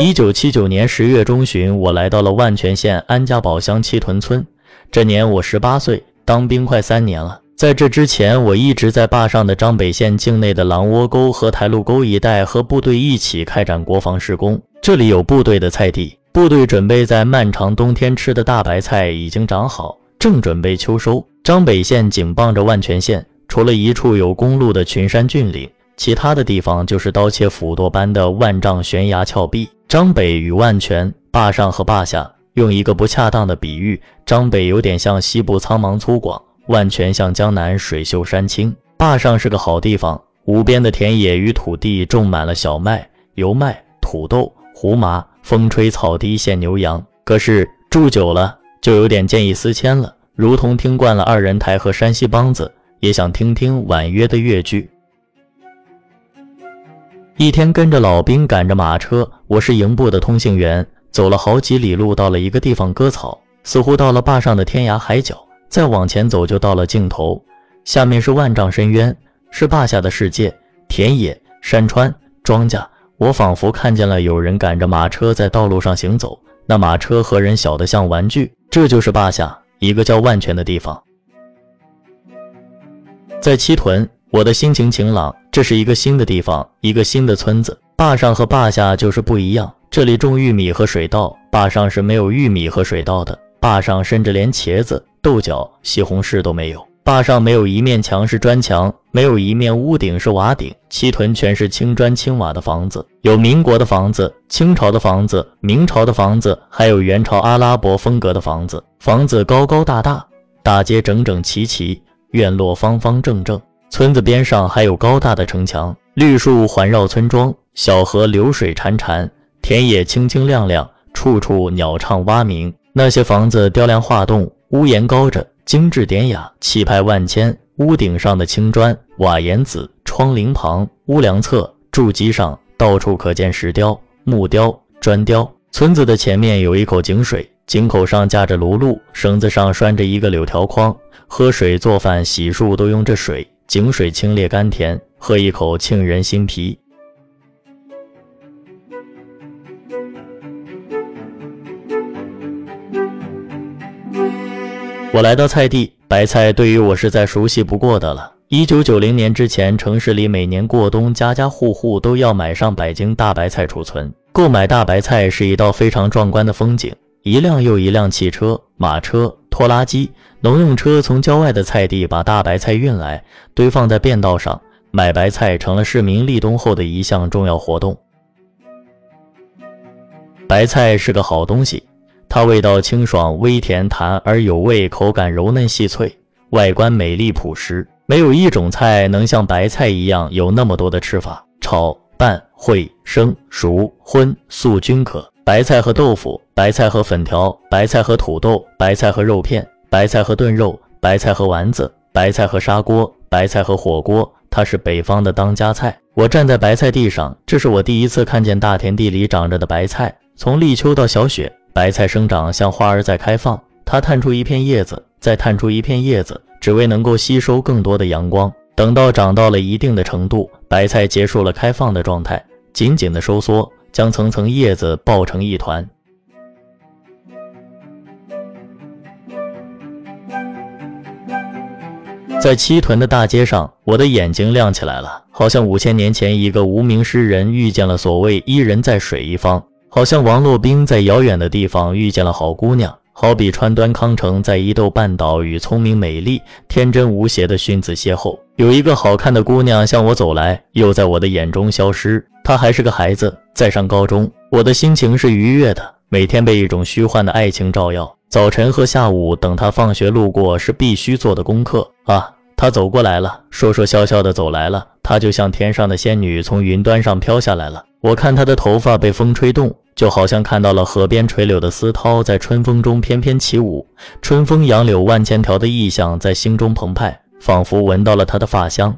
一九七九年十月中旬，我来到了万全县安家堡乡七屯村。这年我十八岁，当兵快三年了。在这之前，我一直在坝上的张北县境内的狼窝沟和台路沟一带和部队一起开展国防施工。这里有部队的菜地，部队准备在漫长冬天吃的大白菜已经长好，正准备秋收。张北县紧傍着万全县，除了一处有公路的群山峻岭，其他的地方就是刀切斧剁般的万丈悬崖峭壁。张北与万全、坝上和坝下，用一个不恰当的比喻，张北有点像西部苍茫粗犷。万全像江南水秀山清，坝上是个好地方，无边的田野与土地种满了小麦、油麦、土豆、胡麻，风吹草低见牛羊。可是住久了就有点见异思迁了，如同听惯了二人台和山西梆子，也想听听婉约的越剧。一天跟着老兵赶着马车，我是营部的通信员，走了好几里路，到了一个地方割草，似乎到了坝上的天涯海角。再往前走，就到了尽头，下面是万丈深渊，是坝下的世界，田野、山川、庄稼。我仿佛看见了有人赶着马车在道路上行走，那马车和人小得像玩具。这就是坝下一个叫万泉的地方。在七屯，我的心情晴朗，这是一个新的地方，一个新的村子。坝上和坝下就是不一样，这里种玉米和水稻，坝上是没有玉米和水稻的，坝上甚至连茄子。豆角、西红柿都没有。坝上没有一面墙是砖墙，没有一面屋顶是瓦顶。七屯全是青砖青瓦的房子，有民国的房子、清朝的房子、明朝的房子，还有元朝阿拉伯风格的房子。房子高高大大，大街整整齐齐，院落方方正正。村子边上还有高大的城墙，绿树环绕村庄，小河流水潺潺，田野清清亮亮，处处鸟唱蛙鸣。那些房子雕梁画栋。屋檐高着，精致典雅，气派万千。屋顶上的青砖、瓦檐子，窗棂旁、屋梁侧、柱基上，到处可见石雕、木雕、砖雕。村子的前面有一口井水，井口上架着炉路，绳子上拴着一个柳条筐，喝水、做饭、洗漱都用这水。井水清冽甘甜，喝一口沁人心脾。我来到菜地，白菜对于我是再熟悉不过的了。一九九零年之前，城市里每年过冬，家家户户都要买上百斤大白菜储存。购买大白菜是一道非常壮观的风景，一辆又一辆汽车、马车、拖拉机、农用车从郊外的菜地把大白菜运来，堆放在便道上。买白菜成了市民立冬后的一项重要活动。白菜是个好东西。它味道清爽、微甜弹而有味，口感柔嫩细脆，外观美丽朴实。没有一种菜能像白菜一样有那么多的吃法，炒、拌、烩、生、熟、荤、素均可。白菜和豆腐，白菜和粉条，白菜和土豆，白菜和肉片，白菜和炖肉，白菜和丸子，白菜和砂锅，白菜和火锅，它是北方的当家菜。我站在白菜地上，这是我第一次看见大田地里长着的白菜，从立秋到小雪。白菜生长像花儿在开放，它探出一片叶子，再探出一片叶子，只为能够吸收更多的阳光。等到长到了一定的程度，白菜结束了开放的状态，紧紧的收缩，将层层叶子抱成一团。在七屯的大街上，我的眼睛亮起来了，好像五千年前一个无名诗人遇见了所谓伊人在水一方。好像王洛宾在遥远的地方遇见了好姑娘，好比川端康成在伊豆半岛与聪明美丽、天真无邪的薰子邂逅。有一个好看的姑娘向我走来，又在我的眼中消失。她还是个孩子，在上高中。我的心情是愉悦的，每天被一种虚幻的爱情照耀。早晨和下午等他放学路过是必须做的功课啊。他走过来了，说说笑笑的走来了。他就像天上的仙女，从云端上飘下来了。我看他的头发被风吹动，就好像看到了河边垂柳的丝绦在春风中翩翩起舞，春风杨柳万千条的意象在心中澎湃，仿佛闻到了他的发香。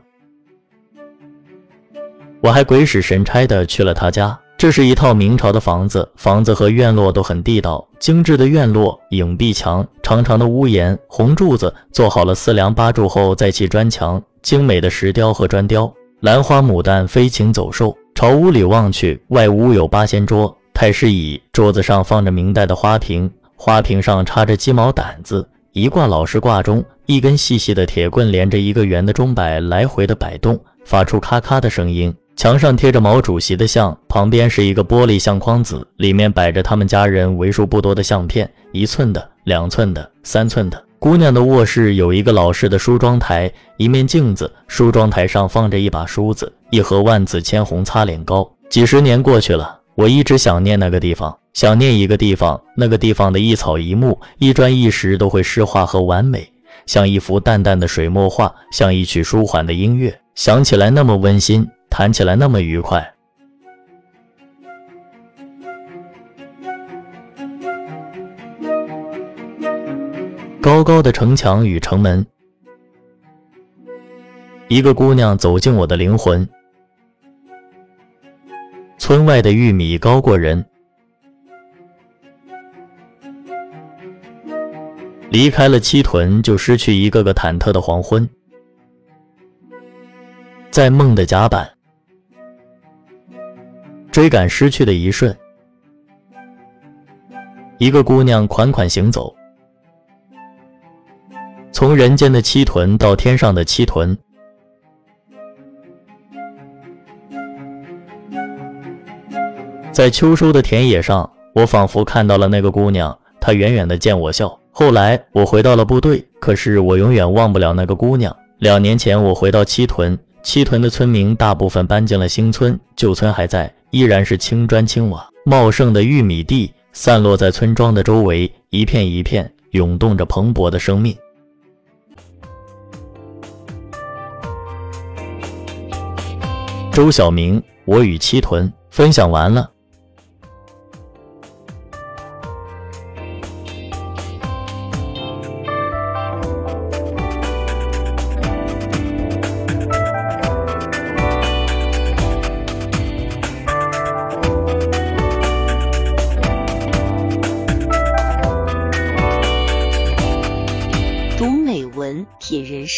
我还鬼使神差的去了他家，这是一套明朝的房子，房子和院落都很地道，精致的院落，影壁墙，长长的屋檐，红柱子，做好了四梁八柱后再砌砖墙，精美的石雕和砖雕，兰花牡丹飞禽走兽。朝屋里望去，外屋有八仙桌，太师椅，桌子上放着明代的花瓶，花瓶上插着鸡毛掸子。一挂老式挂钟，一根细细的铁棍连着一个圆的钟摆来回的摆动，发出咔咔的声音。墙上贴着毛主席的像，旁边是一个玻璃相框子，里面摆着他们家人为数不多的相片，一寸的、两寸的、三寸的。姑娘的卧室有一个老式的梳妆台，一面镜子，梳妆台上放着一把梳子，一盒万紫千红擦脸膏。几十年过去了，我一直想念那个地方。想念一个地方，那个地方的一草一木、一砖一石都会诗化和完美，像一幅淡淡的水墨画，像一曲舒缓的音乐，想起来那么温馨，谈起来那么愉快。高高的城墙与城门，一个姑娘走进我的灵魂。村外的玉米高过人。离开了七屯，就失去一个个忐忑的黄昏。在梦的甲板，追赶失去的一瞬，一个姑娘款款行走，从人间的七屯到天上的七屯。在秋收的田野上，我仿佛看到了那个姑娘，她远远的见我笑。后来我回到了部队，可是我永远忘不了那个姑娘。两年前我回到七屯，七屯的村民大部分搬进了新村，旧村还在，依然是青砖青瓦，茂盛的玉米地散落在村庄的周围，一片一片涌动着蓬勃的生命。周晓明，我与七屯分享完了。